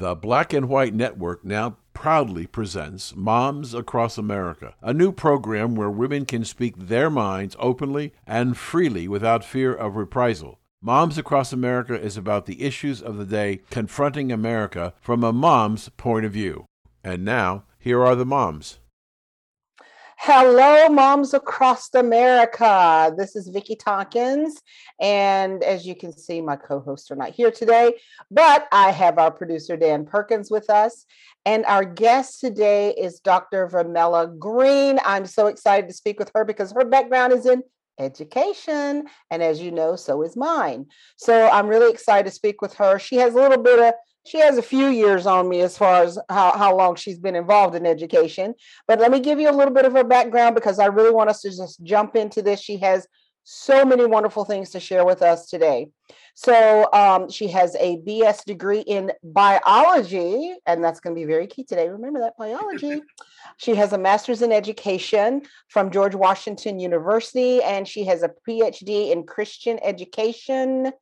The Black and White Network now proudly presents Moms Across America, a new program where women can speak their minds openly and freely without fear of reprisal. Moms Across America is about the issues of the day confronting America from a mom's point of view. And now, here are the moms. Hello, moms across America. This is Vickie Tompkins. And as you can see, my co hosts are not here today, but I have our producer, Dan Perkins, with us. And our guest today is Dr. Vermelle Greene. I'm so excited to speak with her because her background is in education. And as you know, so is mine. So I'm really excited to speak with her. She has a little bit of she has a few years on me as far as how, how long she's been involved in education. But let me give you a little bit of her background because I really want us to just jump into this. She has so many wonderful things to share with us today. So um, she has a BS degree in biology, and that's going to be very key today. Remember that biology. she has a master's in education from George Washington University, and she has a PhD in Christian education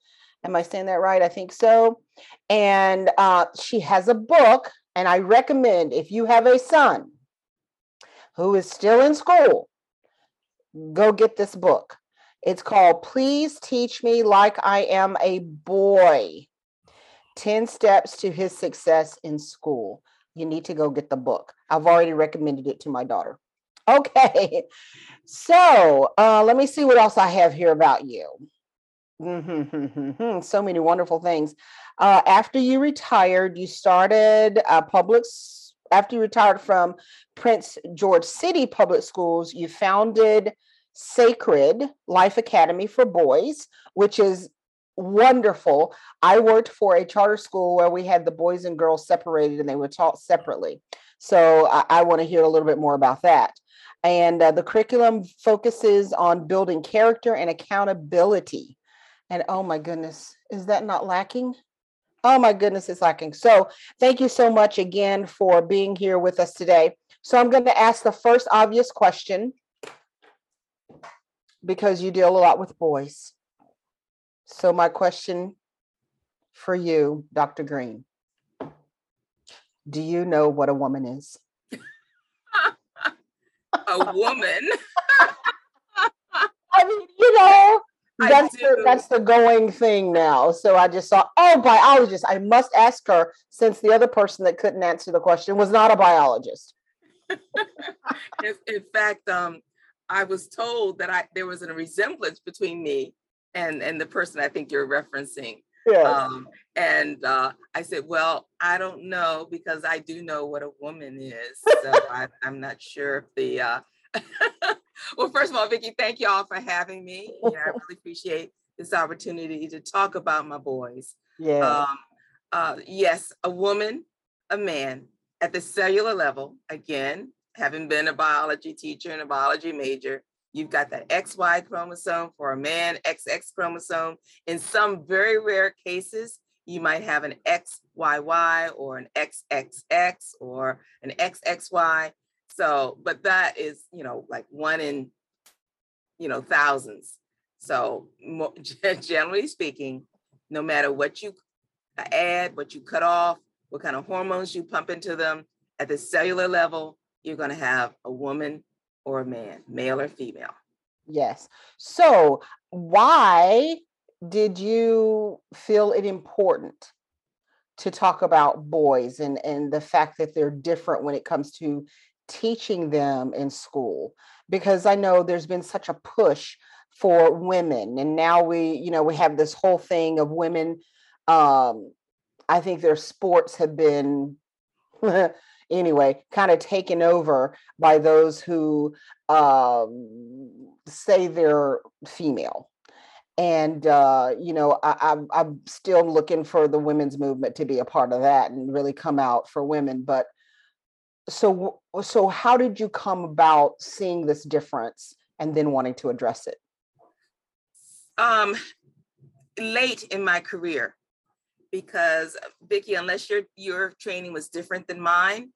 Am I saying that right? I think so. And uh, she has a book, and I recommend if you have a son who is still in school, go get this book. It's called Please Teach Me Like I Am a Boy 10 Steps to His Success in School. You need to go get the book. I've already recommended it to my daughter. Okay, so uh, let me see what else I have here about you. Mm-hmm, so many wonderful things. Uh, after you retired, you started uh, public. After you retired from Prince George City Public Schools, you founded Sacred Life Academy for Boys, which is wonderful. I worked for a charter school where we had the boys and girls separated and they were taught separately. So I, I want to hear a little bit more about that. And uh, the curriculum focuses on building character and accountability and oh my goodness, is that not lacking? Oh my goodness, it's lacking. So thank you so much again for being here with us today. So I'm going to ask the first obvious question because you deal a lot with boys. So my question for you, Dr. Greene, do you know what a woman is? a woman. I mean, you know, that's the, that's the going thing now. So I just thought, oh, biologist. I must ask her since the other person that couldn't answer the question was not a biologist. in, in, fact, um, I was told that I there was a resemblance between me and and the person I think you're referencing. Yes. Um, and uh, I said, well, I don't know because I do know what a woman is. So I, am not sure if the uh, well, first of all, Vickie, thank you all for having me. I really appreciate this opportunity to talk about my boys. Yeah. Um, uh, yes, a woman, a man at the cellular level, again, having been a biology teacher and a biology major, you've got that XY chromosome for a man, XX chromosome. In some very rare cases, you might have an XYY or an XXX or an XXY. So, but that is, you know, like one in, you know, thousands. So, generally speaking, no matter what you add, what you cut off, what kind of hormones you pump into them at the cellular level, you're going to have a woman or a man, male or female. Yes. So, why did you feel it important to talk about boys and and the fact that they're different when it comes to teaching them in school because I know there's been such a push for women and now we you know we have this whole thing of women um I think their sports have been anyway kind of taken over by those who um say they're female. And uh, you know I, I'm still looking for the women's movement to be a part of that and really come out for women but so so how did you come about seeing this difference and then wanting to address it? Um late in my career because Vickie, unless your your training was different than mine,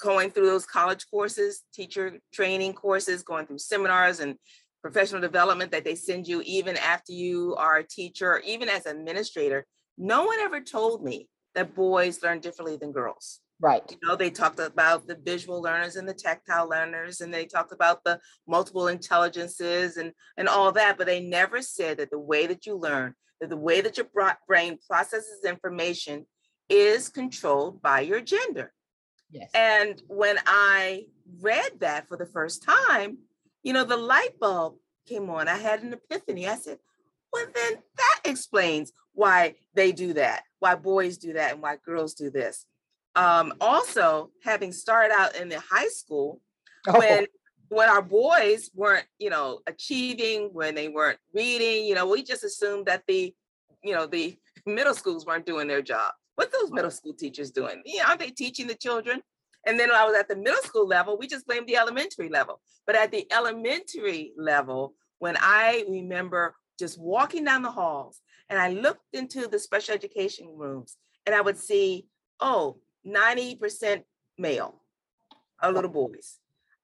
going through those college courses, teacher training courses, going through seminars and professional development that they send you even after you are a teacher, or even as administrator, no one ever told me that boys learn differently than girls. Right. You know, they talked about the visual learners and the tactile learners, and they talked about the multiple intelligences and, and all that, but they never said that the way that you learn, that the way that your brain processes information is controlled by your gender. Yes. And when I read that for the first time, you know, the light bulb came on. I had an epiphany. I said, well, then that explains why they do that, why boys do that, and why girls do this. Um, also having started out in the high school oh. when when our boys weren't you know achieving when they weren't reading you know we just assumed that the you know the middle schools weren't doing their job. What those middle school teachers doing? You know, aren't they teaching the children? And then when i was at the middle school level we just blamed the elementary level. But at the elementary level when i remember just walking down the halls and i looked into the special education rooms and i would see oh 90% male, our little boys.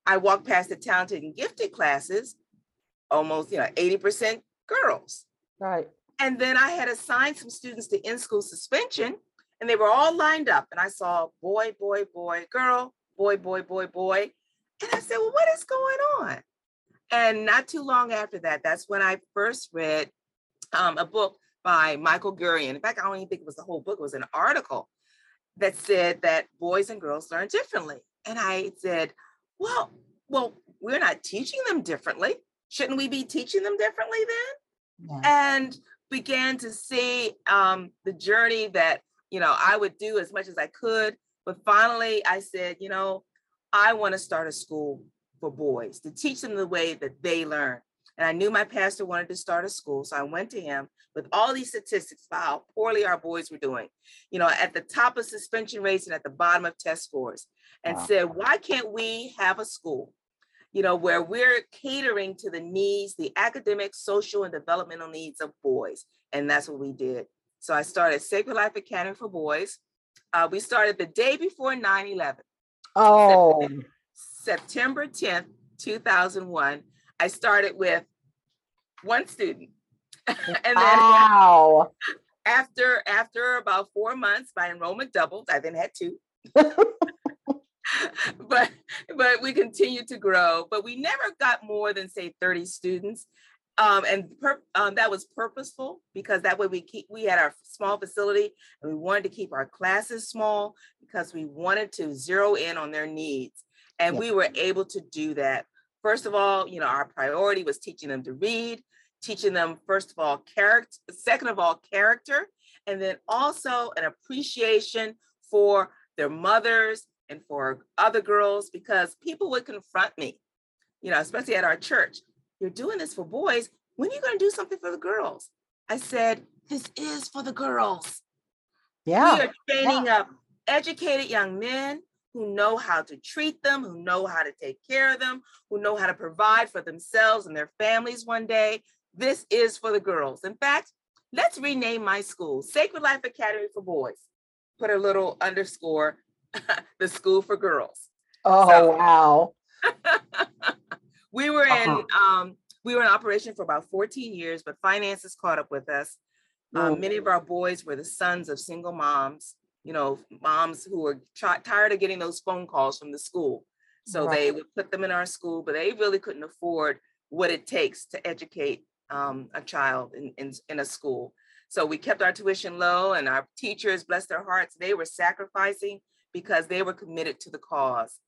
I walked past the talented and gifted classes, almost, you know, 80% girls. Right. And then I had assigned some students to in-school suspension, and they were all lined up. And I saw boy, boy, boy, girl, boy, boy, boy, boy. And I said, well, what is going on? And not too long after that, that's when I first read um, a book by Michael Gurian. In fact, I don't even think it was the whole book, it was an article that said that boys and girls learn differently. And I said, well, well, we're not teaching them differently. Shouldn't we be teaching them differently then? Yeah. And began to see um, the journey that, you know, I would do as much as I could. But finally, I said, you know, I want to start a school for boys to teach them the way that they learn. And I knew my pastor wanted to start a school. So I went to him with all these statistics about how poorly our boys were doing, you know, at the top of suspension rates and at the bottom of test scores, and wow. said, why can't we have a school, you know, where we're catering to the needs, the academic, social, and developmental needs of boys? And that's what we did. So I started Sacred Life Academy for Boys. Uh, we started the day before 9 11. Oh. September 10th, 2001. I started with one student. and then wow. after after about four months, my enrollment doubled. I then had two. but but we continued to grow. But we never got more than say 30 students. Um, and per, um, that was purposeful because that way we keep we had our small facility and we wanted to keep our classes small because we wanted to zero in on their needs and yeah. we were able to do that First of all, you know, our priority was teaching them to read, teaching them, first of all, character, second of all, character, and then also an appreciation for their mothers and for other girls because people would confront me, you know, especially at our church. You're doing this for boys. When are you going to do something for the girls? I said, This is for the girls. Yeah. We are training yeah. up educated young men who know how to treat them, who know how to take care of them, who know how to provide for themselves and their families one day. This is for the girls. In fact, let's rename my school Sacred Life Academy for Boys. Put a little underscore, the school for girls. Oh, so, wow. we were in um, we were in operation for about 14 years, but finances caught up with us. Um, many of our boys were the sons of single moms you know, moms who were t- tired of getting those phone calls from the school. So right. they would put them in our school, but they really couldn't afford what it takes to educate um, a child in, in, in a school. So we kept our tuition low, and our teachers, bless their hearts, they were sacrificing because they were committed to the cause.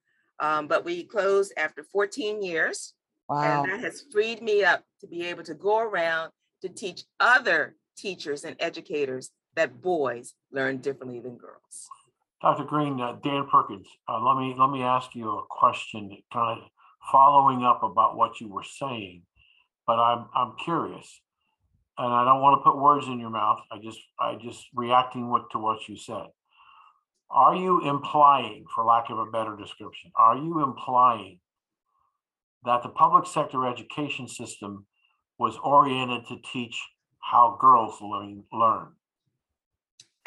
Um, but we closed after 14 years, wow. and that has freed me up to be able to go around to teach other teachers and educators that boys learn differently than girls. Dr. Greene, uh, Dan Perkins, uh, let me let me ask you a question, kind of following up about what you were saying, but I'm I'm curious, and I don't want to put words in your mouth. I just I just reacting what, to what you said. Are you implying, for lack of a better description, are you implying that the public sector education system was oriented to teach how girls learn learn?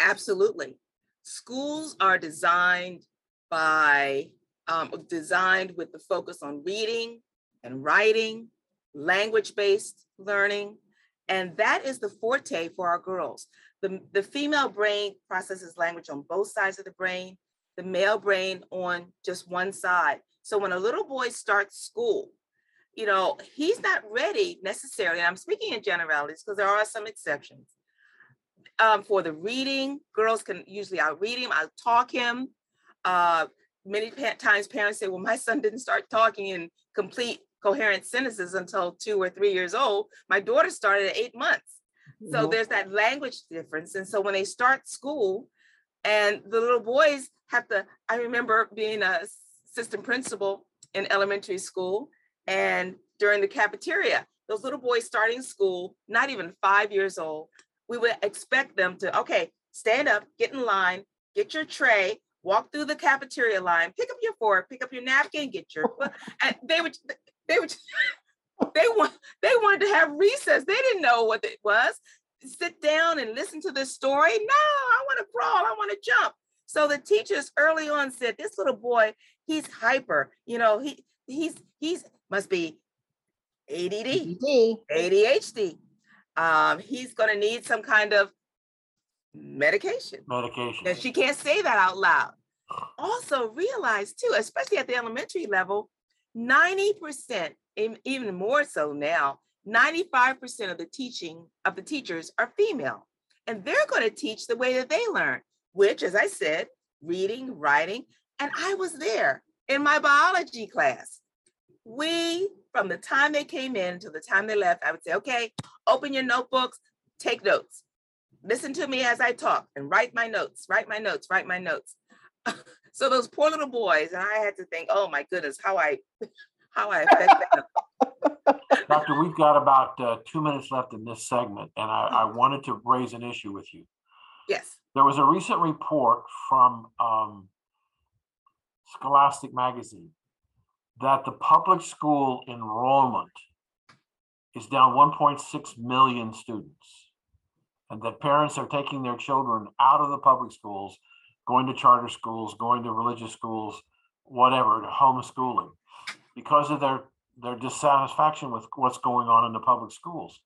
Absolutely. Schools are designed by, um, designed with the focus on reading and writing, language based learning. And that is the forte for our girls. the, the female brain processes language on both sides of the brain, the male brain on just one side. So when a little boy starts school, you know, he's not ready necessarily. I'm speaking in generalities because there are some exceptions. Um, for the reading, girls can usually out read him, out talk him. Uh, many pa- times parents say, well, my son didn't start talking in complete coherent sentences until two or three years old. My daughter started at eight months. So there's that language difference. And so when they start school and the little boys have to, I remember being a assistant principal in elementary school and during the cafeteria, those little boys starting school, not even five years old, we would expect them to, okay, stand up, get in line, get your tray, walk through the cafeteria line, pick up your fork, pick up your napkin, get your, and they would, they would, they want, they wanted to have recess. They didn't know what it was. Sit down and listen to the story. No, I want to crawl. I want to jump. So the teachers early on said, this little boy, he's hyper. You know, he he's he's must be ADD, ADHD. Um, he's going to need some kind of medication. Medication. And she can't say that out loud. Also realize too, especially at the elementary level, 90%, even more so now, 95% of the teaching of the teachers are female. And they're going to teach the way that they learn, which, as I said, reading, writing. And I was there in my biology class. We, from the time they came in to the time they left, I would say, okay, open your notebooks, take notes. Listen to me as I talk and write my notes, write my notes, write my notes. so those poor little boys, and I had to think, oh my goodness, how I how I affect them. Doctor, we've got about uh, two minutes left in this segment, and I, I, wanted to raise an issue with you. Yes. There was a recent report from um, Scholastic Magazine that the public school enrollment is down 1.6 million students, and that parents are taking their children out of the public schools, going to charter schools, going to religious schools, whatever, to homeschooling because of their their dissatisfaction with what's going on in the public schools.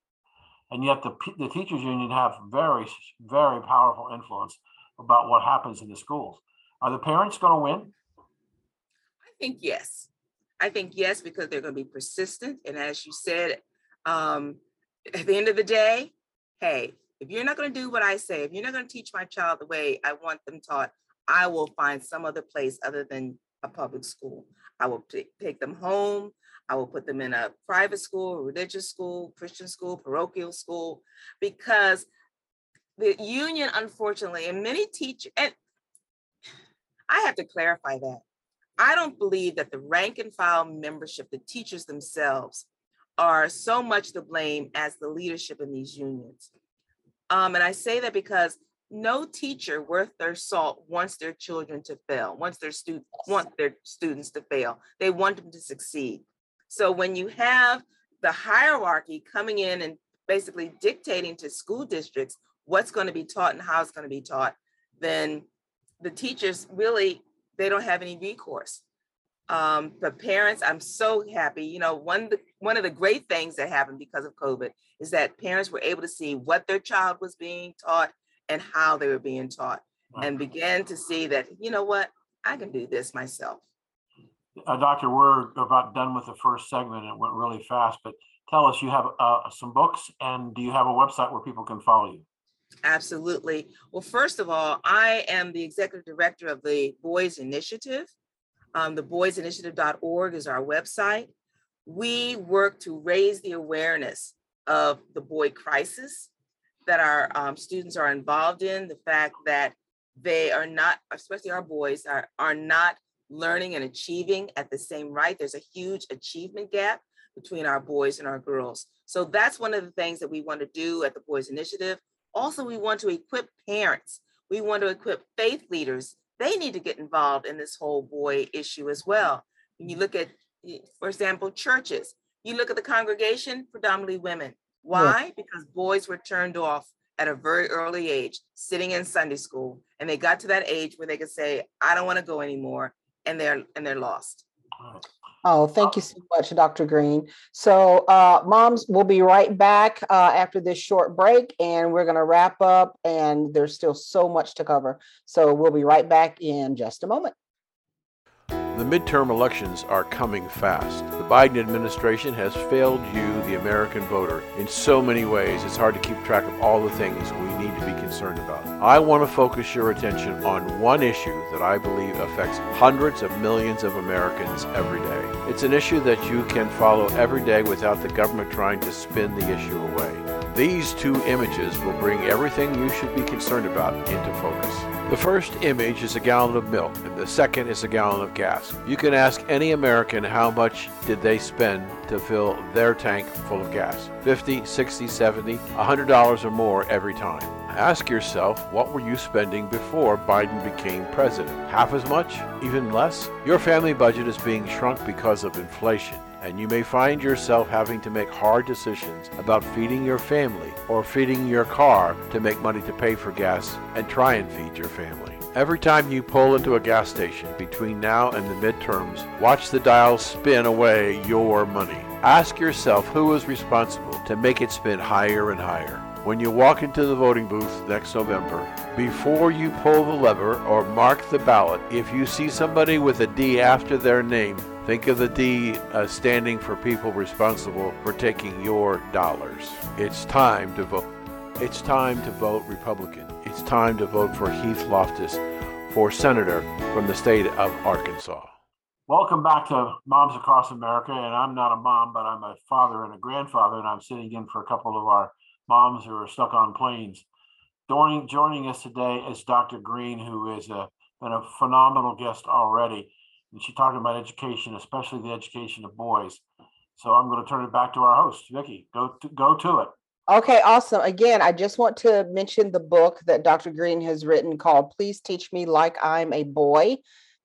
And yet the, the teachers union have very, very powerful influence about what happens in the schools. Are the parents going to win? I think yes. I think yes, because they're going to be persistent. And as you said, um, at the end of the day, hey, if you're not going to do what I say, if you're not going to teach my child the way I want them taught, I will find some other place other than a public school. I will t- take them home. I will put them in a private school, religious school, Christian school, parochial school, because the union, unfortunately, and many teachers, and I have to clarify that. I don't believe that the rank and file membership, the teachers themselves, are so much to blame as the leadership in these unions. Um, and I say that because no teacher worth their salt wants their children to fail, wants their students want their students to fail. They want them to succeed. So when you have the hierarchy coming in and basically dictating to school districts what's going to be taught and how it's going to be taught, then the teachers really they don't have any recourse. Um, but parents, I'm so happy. You know, one the, one of the great things that happened because of COVID is that parents were able to see what their child was being taught and how they were being taught and began to see that, you know what, I can do this myself. Uh, Doctor, we're about done with the first segment. It went really fast, but tell us, you have uh, some books and do you have a website where people can follow you? Absolutely. Well, first of all, I am the executive director of the Boys Initiative. Um, the boysinitiative.org is our website. We work to raise the awareness of the boy crisis that our um, students are involved in, the fact that they are not, especially our boys, are, are not learning and achieving at the same rate. There's a huge achievement gap between our boys and our girls. So that's one of the things that we want to do at the Boys Initiative. Also, we want to equip parents. We want to equip faith leaders. They need to get involved in this whole boy issue as well. When you look at, for example, churches, you look at the congregation, predominantly women. Why? Because boys were turned off at a very early age, sitting in Sunday school, and they got to that age where they could say, "I don't want to go anymore," and they're and they're lost. Oh, thank you so much, Dr. Greene. So, uh, moms, we'll be right back uh, after this short break and we're going to wrap up, and there's still so much to cover. So, we'll be right back in just a moment. The midterm elections are coming fast. The Biden administration has failed you, the American voter, in so many ways it's hard to keep track of all the things we need to be concerned about. I want to focus your attention on one issue that I believe affects hundreds of millions of Americans every day. It's an issue that you can follow every day without the government trying to spin the issue away. These two images will bring everything you should be concerned about into focus. The first image is a gallon of milk, and the second is a gallon of gas. You can ask any American how much did they spend to fill their tank full of gas 50, 60, 70, $100 or more every time. Ask yourself, what were you spending before Biden became president? Half as much? Even less? Your family budget is being shrunk because of inflation and you may find yourself having to make hard decisions about feeding your family or feeding your car to make money to pay for gas and try and feed your family. Every time you pull into a gas station between now and the midterms, watch the dial spin away your money. Ask yourself who is responsible to make it spin higher and higher. When you walk into the voting booth next November, before you pull the lever or mark the ballot, if you see somebody with a D after their name, Think of the D uh, standing for people responsible for taking your dollars. It's time to vote. It's time to vote Republican. It's time to vote for Heath Loftus for senator from the state of Arkansas. Welcome back to Moms Across America. And I'm not a mom, but I'm a father and a grandfather. And I'm sitting in for a couple of our moms who are stuck on planes. Joining, joining us today is Dr. Greene, who is a, been a phenomenal guest already and she talked about education, especially the education of boys. So I'm going to turn it back to our host, Vickie. Go to, go to it. Okay, awesome. Again, I just want to mention the book that Dr. Greene has written called Please Teach Me Like I'm a Boy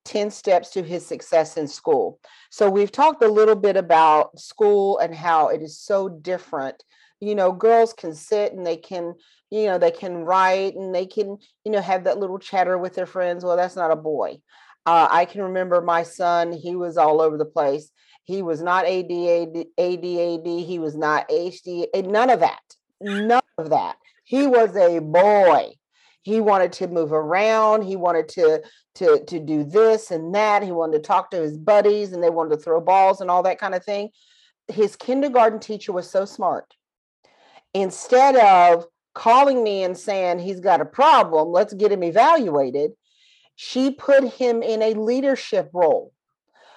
10 Steps to His Success in School. So, we've talked a little bit about school and how it is so different. You know, girls can sit and they can, you know, they can write and they can, you know, have that little chatter with their friends. Well, that's not a boy. Uh, I can remember my son, he was all over the place. He was not ADAD, ADAD, he was not HD, none of that. None of that. He was a boy. He wanted to move around. He wanted to, to, to do this and that. He wanted to talk to his buddies and they wanted to throw balls and all that kind of thing. His kindergarten teacher was so smart. Instead of calling me and saying he's got a problem, let's get him evaluated, she put him in a leadership role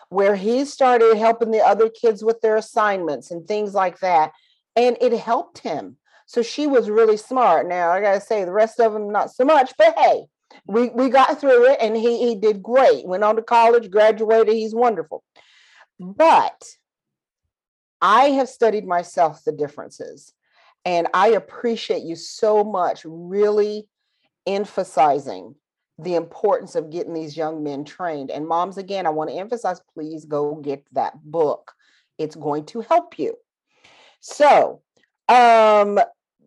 where he started helping the other kids with their assignments and things like that. And it helped him. So she was really smart. Now I gotta say the rest of them not so much, but hey, we we got through it and he he did great. Went on to college, graduated, he's wonderful. But I have studied myself the differences. And I appreciate you so much really emphasizing the importance of getting these young men trained. And moms, again, I want to emphasize please go get that book. It's going to help you. So, um,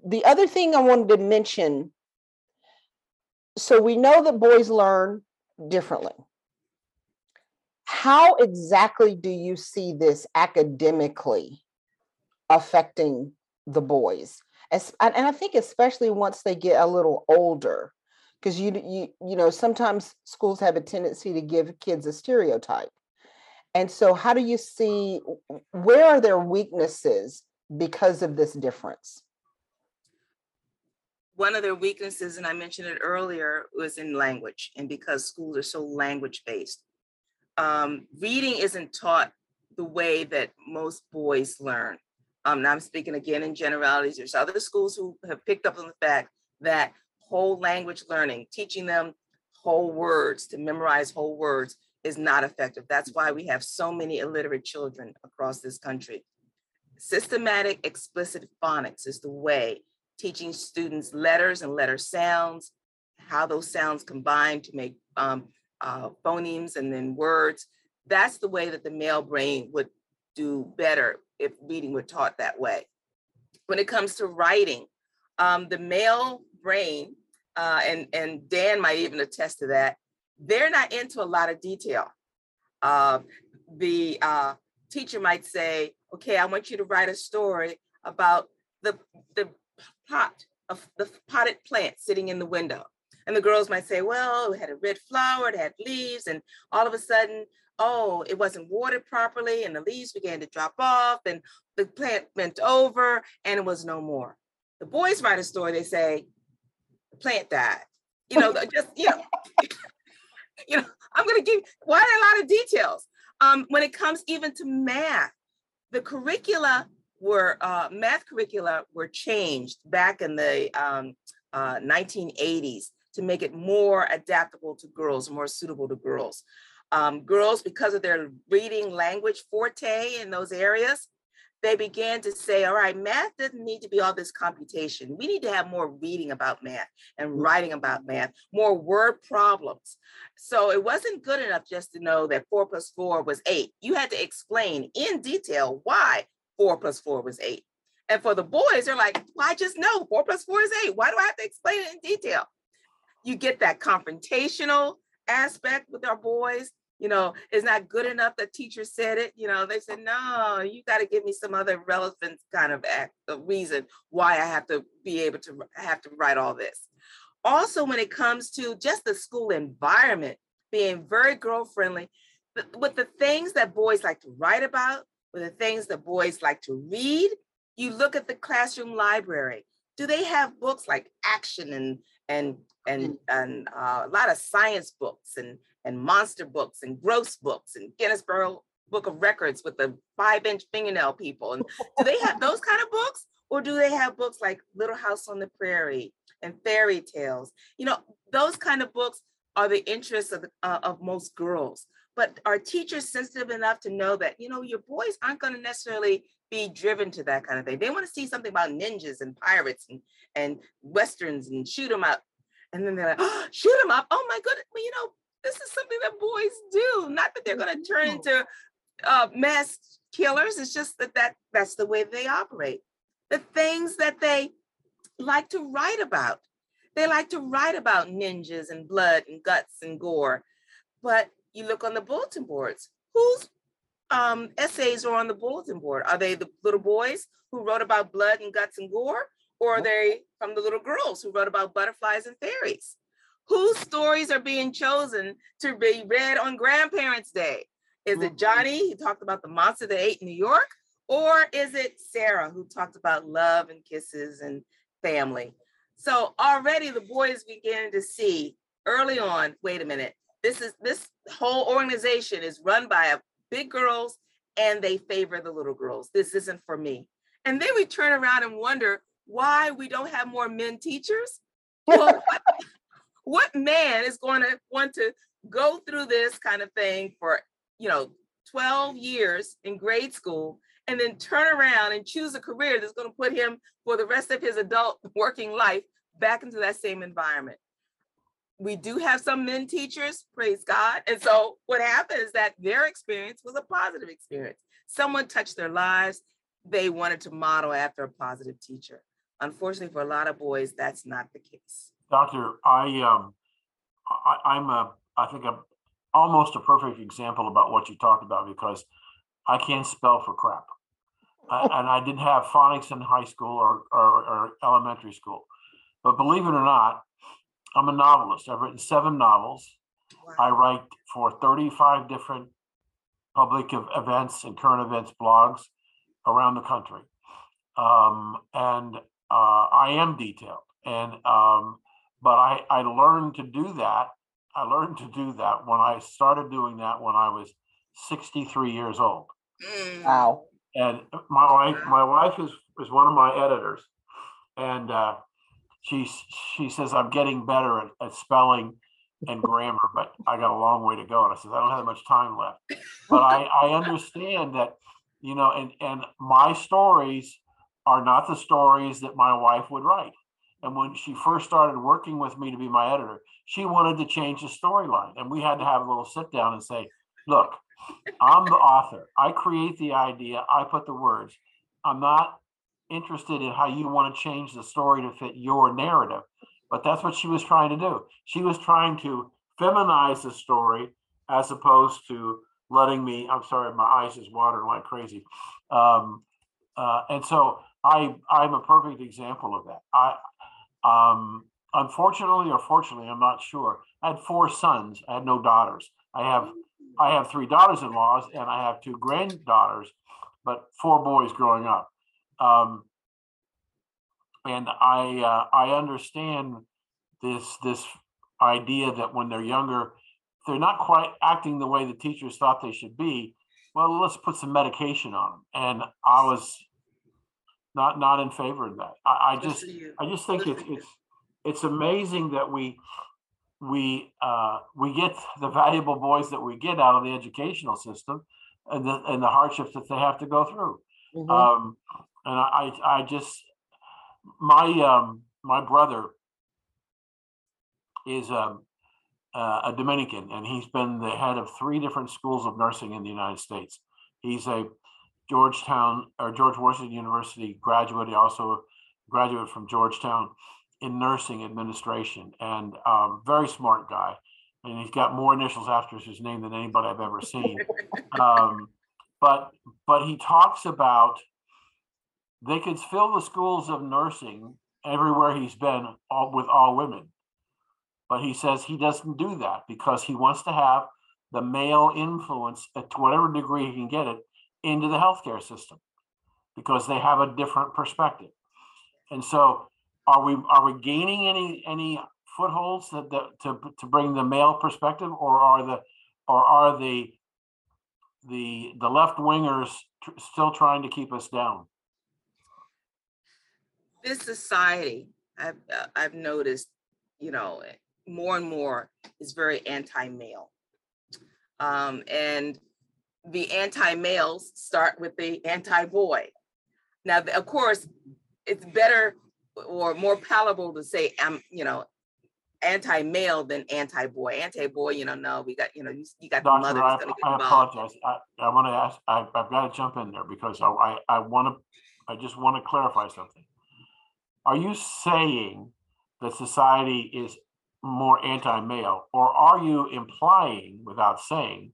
the other thing I wanted to mention so we know that boys learn differently. How exactly do you see this academically affecting the boys? As, and I think especially once they get a little older, because you you you know sometimes schools have a tendency to give kids a stereotype and so how do you see where are their weaknesses because of this difference one of their weaknesses and i mentioned it earlier was in language and because schools are so language based um, reading isn't taught the way that most boys learn um, and i'm speaking again in generalities there's other schools who have picked up on the fact that whole language learning, teaching them whole words to memorize whole words is not effective. That's why we have so many illiterate children across this country. Systematic explicit phonics is the way teaching students letters and letter sounds, how those sounds combine to make um, uh, phonemes and then words. That's the way that the male brain would do better if reading were taught that way. When it comes to writing, um, the male brain, uh, and and Dan might even attest to that. They're not into a lot of detail. Uh, the uh, teacher might say, okay, I want you to write a story about the, the pot of the potted plant sitting in the window. And the girls might say, well, it had a red flower, it had leaves, and all of a sudden, oh, it wasn't watered properly, and the leaves began to drop off, and the plant bent over, and it was no more. The boys write a story, they say, the plant died. You know, just, you know, you know, I'm gonna give why a lot of details. Um, when it comes even to math, the curricula were uh, math curricula were changed back in the um, uh, 1980s to make it more adaptable to girls, more suitable to girls. Um, girls, because of their reading language forte in those areas, they began to say, all right, math doesn't need to be all this computation. We need to have more reading about math and mm. writing about math, more word problems. So it wasn't good enough just to know that four plus four was eight. You had to explain in detail why four plus four was eight. And for the boys, they're like, well, I just know four plus four is eight. Why do I have to explain it in detail? You get that confrontational aspect with our boys you know, it's not good enough that teacher said it. You know, they said, no, you got to give me some other relevant kind of act, reason why I have to be able to have to write all this. Also, when it comes to just the school environment being very girl friendly, with the things that boys like to write about, with the things that boys like to read, you look at the classroom library. Do they have books like action and and and mm. and uh, a lot of science books and and monster books and gross books and Guinness World Book of Records with the five inch fingernail people. And do they have those kind of books? Or do they have books like Little House on the Prairie and fairy tales? You know, those kind of books are the interests of, the, uh, of most girls. But are teachers sensitive enough to know that, you know, your boys aren't going to necessarily be driven to that kind of thing? They want to see something about ninjas and pirates and, and westerns and shoot them up. And then they're like, oh, shoot them up. Oh my goodness. Well, you know, this is something that boys do. Not that they're going to turn into uh, mass killers. It's just that, that that's the way they operate. The things that they like to write about. They like to write about ninjas and blood and guts and gore. But you look on the bulletin boards, whose um, essays are on the bulletin board? Are they the little boys who wrote about blood and guts and gore? Or are they from the little girls who wrote about butterflies and fairies? whose stories are being chosen to be read on Grandparents' Day? Is it mm-hmm. Johnny who talked about the monster that ate in New York? Or is it Sarah who talked about love and kisses and family? So already the boys beginning to see early on, wait a minute, this is this whole organization is run by a big girls and they favor the little girls. This isn't for me. And then we turn around and wonder why we don't have more men teachers. Well, what man is going to want to go through this kind of thing for, you know, 12 years in grade school and then turn around and choose a career that's going to put him for the rest of his adult working life back into that same environment. We do have some men teachers, praise God. And so what happened is that their experience was a positive experience. Someone touched their lives. They wanted to model after a positive teacher. Unfortunately, for a lot of boys, that's not the case. Doctor, I um, I, am a, I think I'm almost a perfect example about what you talked about because I can't spell for crap, I, and I didn't have phonics in high school or, or, or elementary school. But believe it or not, I'm a novelist. I've written seven novels. Wow. I write for 35 different public events and current events blogs around the country. Um, and uh, I am detailed. And um, but I, I learned to do that. I learned to do that when I started doing that when I was 63 years old. Mm. Wow. And my wife, my wife is, is one of my editors. And uh, she, she says, I'm getting better at, at spelling and grammar, but I got a long way to go. And I said, I don't have much time left. But I, I understand that, you know, and, and my stories are not the stories that my wife would write. And when she first started working with me to be my editor, she wanted to change the storyline. And we had to have a little sit down and say, look, I'm the author. I create the idea, I put the words. I'm not interested in how you want to change the story to fit your narrative. But that's what she was trying to do. She was trying to feminize the story as opposed to letting me. I'm sorry, my eyes is watering like crazy. Um, uh, and so I I'm a perfect example of that. I um, unfortunately or fortunately, I'm not sure. I had four sons. I had no daughters. I have I have three daughters-in-laws and I have two granddaughters, but four boys growing up. Um, and I uh, I understand this this idea that when they're younger, they're not quite acting the way the teachers thought they should be. Well, let's put some medication on them. And I was not not in favor of that. I, I just I just think it's it's it's amazing that we we uh, we get the valuable boys that we get out of the educational system and the and the hardships that they have to go through. Mm-hmm. Um, and I I just my um, my brother is um, uh, a Dominican, and he's been the head of three different schools of nursing in the United States. He's a Georgetown or George Washington University graduate. He also graduated from Georgetown in nursing administration, and um, very smart guy. And he's got more initials after his name than anybody I've ever seen. um, but but he talks about they could fill the schools of nursing everywhere he's been all, with all women. But he says he doesn't do that because he wants to have the male influence to whatever degree he can get it into the healthcare system because they have a different perspective. And so are we are we gaining any any footholds that, that to to bring the male perspective or are the or are the the the left wingers tr- still trying to keep us down? This society, I've I've noticed, you know, more and more is very anti-male. Um, and the anti-males start with the anti-boy. Now, of course, it's better or more palatable to say I'm, you know, anti-male than anti-boy. Anti-boy, you know, no, we got, you know, you, you got Doctor, the mother I, I apologize. I, I want to ask, I, I've got to jump in there because I, I, I want to, I just want to clarify something. Are you saying that society is more anti-male, or are you implying, without saying,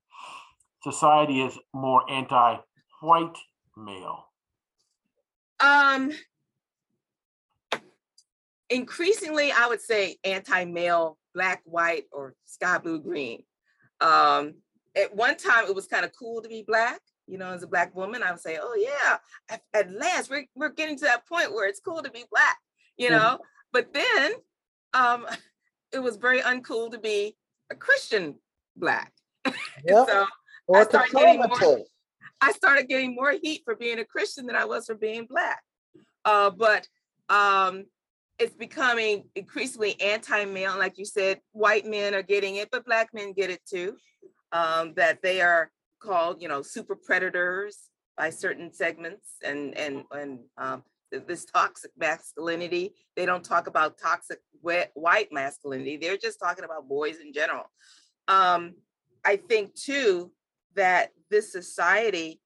society is more anti-white male? Um, increasingly, I would say anti-male, black, white, or sky blue, green. Um, at one time, it was kind of cool to be black. You know, as a black woman, I would say, "Oh yeah, at, at last we're we're getting to that point where it's cool to be black." You know, mm-hmm. but then um, it was very uncool to be a Christian black. Yep. so I started getting more. I started getting more heat for being a Christian than I was for being black. Uh, but um, it's becoming increasingly anti-male. Like you said, white men are getting it, but black men get it too. Um, that they are called, you know, super predators by certain segments, and and and um, this toxic masculinity. They don't talk about toxic white masculinity. They're just talking about boys in general. Um, I think too that this society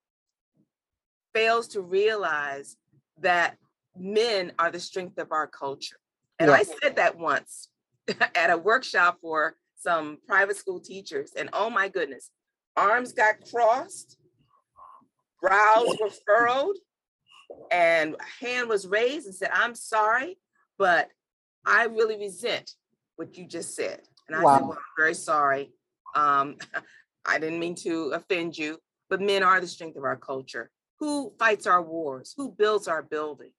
fails to realize that men are the strength of our culture. And yes. I said that once at a workshop for some private school teachers. And oh my goodness, arms got crossed, brows were furrowed, and hand was raised and said, I'm sorry, but I really resent what you just said. And I wow. said, Well, I'm very sorry. Um, I didn't mean to offend you, but men are the strength of our culture. Who fights our wars? Who builds our buildings?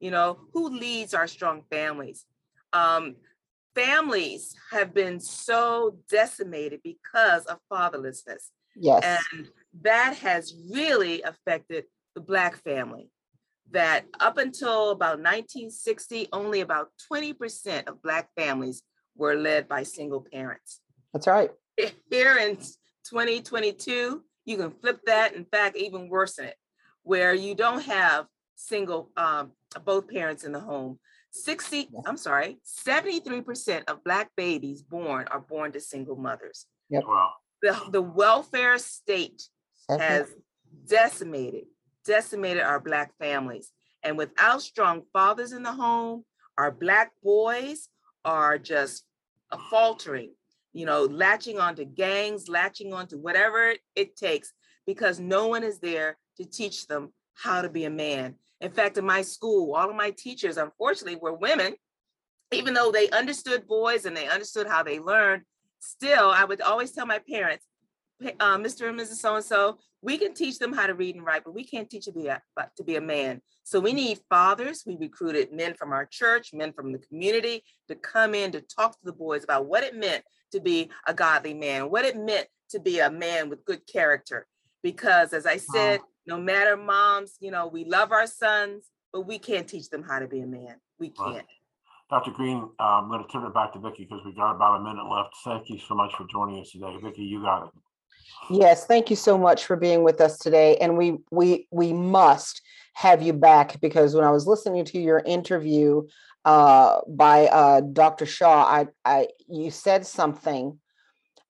You know, who leads our strong families? Um, families have been so decimated because of fatherlessness. Yes. And that has really affected the Black family. That up until about 1960, only about 20% of Black families were led by single parents. That's right. Here in 2022, you can flip that, in fact, even worsen it, where you don't have single, um, both parents in the home. 60, I'm sorry, 73% of Black babies born are born to single mothers. Yep. Wow. The, the welfare state has decimated, decimated our Black families. And without strong fathers in the home, our Black boys are just faltering you know, latching onto gangs, latching onto whatever it takes, because no one is there to teach them how to be a man. In fact, in my school, all of my teachers, unfortunately, were women, even though they understood boys and they understood how they learned. Still, I would always tell my parents, uh, Mr. and Mrs. So and so, we can teach them how to read and write, but we can't teach them to be a, to be a man. So we need fathers. We recruited men from our church, men from the community to come in to talk to the boys about what it meant to be a godly man, what it meant to be a man with good character. Because as I said, no matter moms, you know, we love our sons, but we can't teach them how to be a man. We can't. Right. Dr. Greene, uh, I'm going to turn it back to Vickie because we got about a minute left. Thank you so much for joining us today. Vickie, you got it. Yes, thank you so much for being with us today. And we we we must have you back because when I was listening to your interview uh, by uh, Dr. Shaw, I, I you said something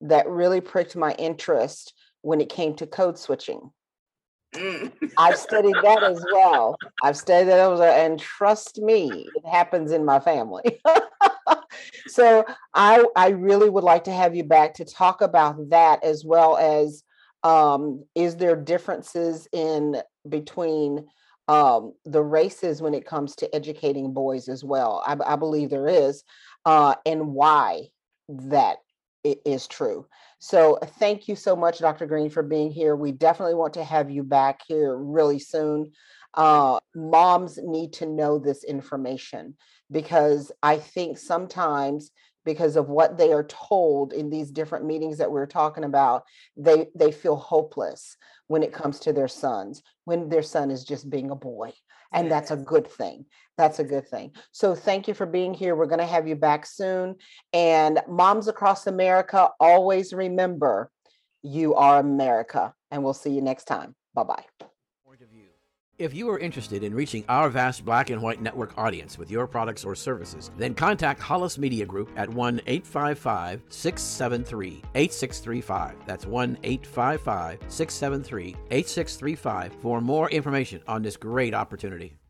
that really pricked my interest when it came to code switching. Mm. I've studied that as well. I've studied that as well, and trust me, it happens in my family. so I I really would like to have you back to talk about that as well as um, is there differences in between um, the races when it comes to educating boys as well? I, I believe there is, uh, and why that is true. So thank you so much, Dr. Greene, for being here. We definitely want to have you back here really soon. Uh, moms need to know this information because I think sometimes because of what they are told in these different meetings that we're talking about they they feel hopeless when it comes to their sons when their son is just being a boy and that's a good thing. That's a good thing. So thank you for being here. We're going to have you back soon. And moms across america always remember you are america and we'll see you next time. Bye bye if you are interested in reaching our vast black and white network audience with your products or services, then contact Hollis Media Group at 1 855 673 8635. That's 1 855 673 8635 for more information on this great opportunity.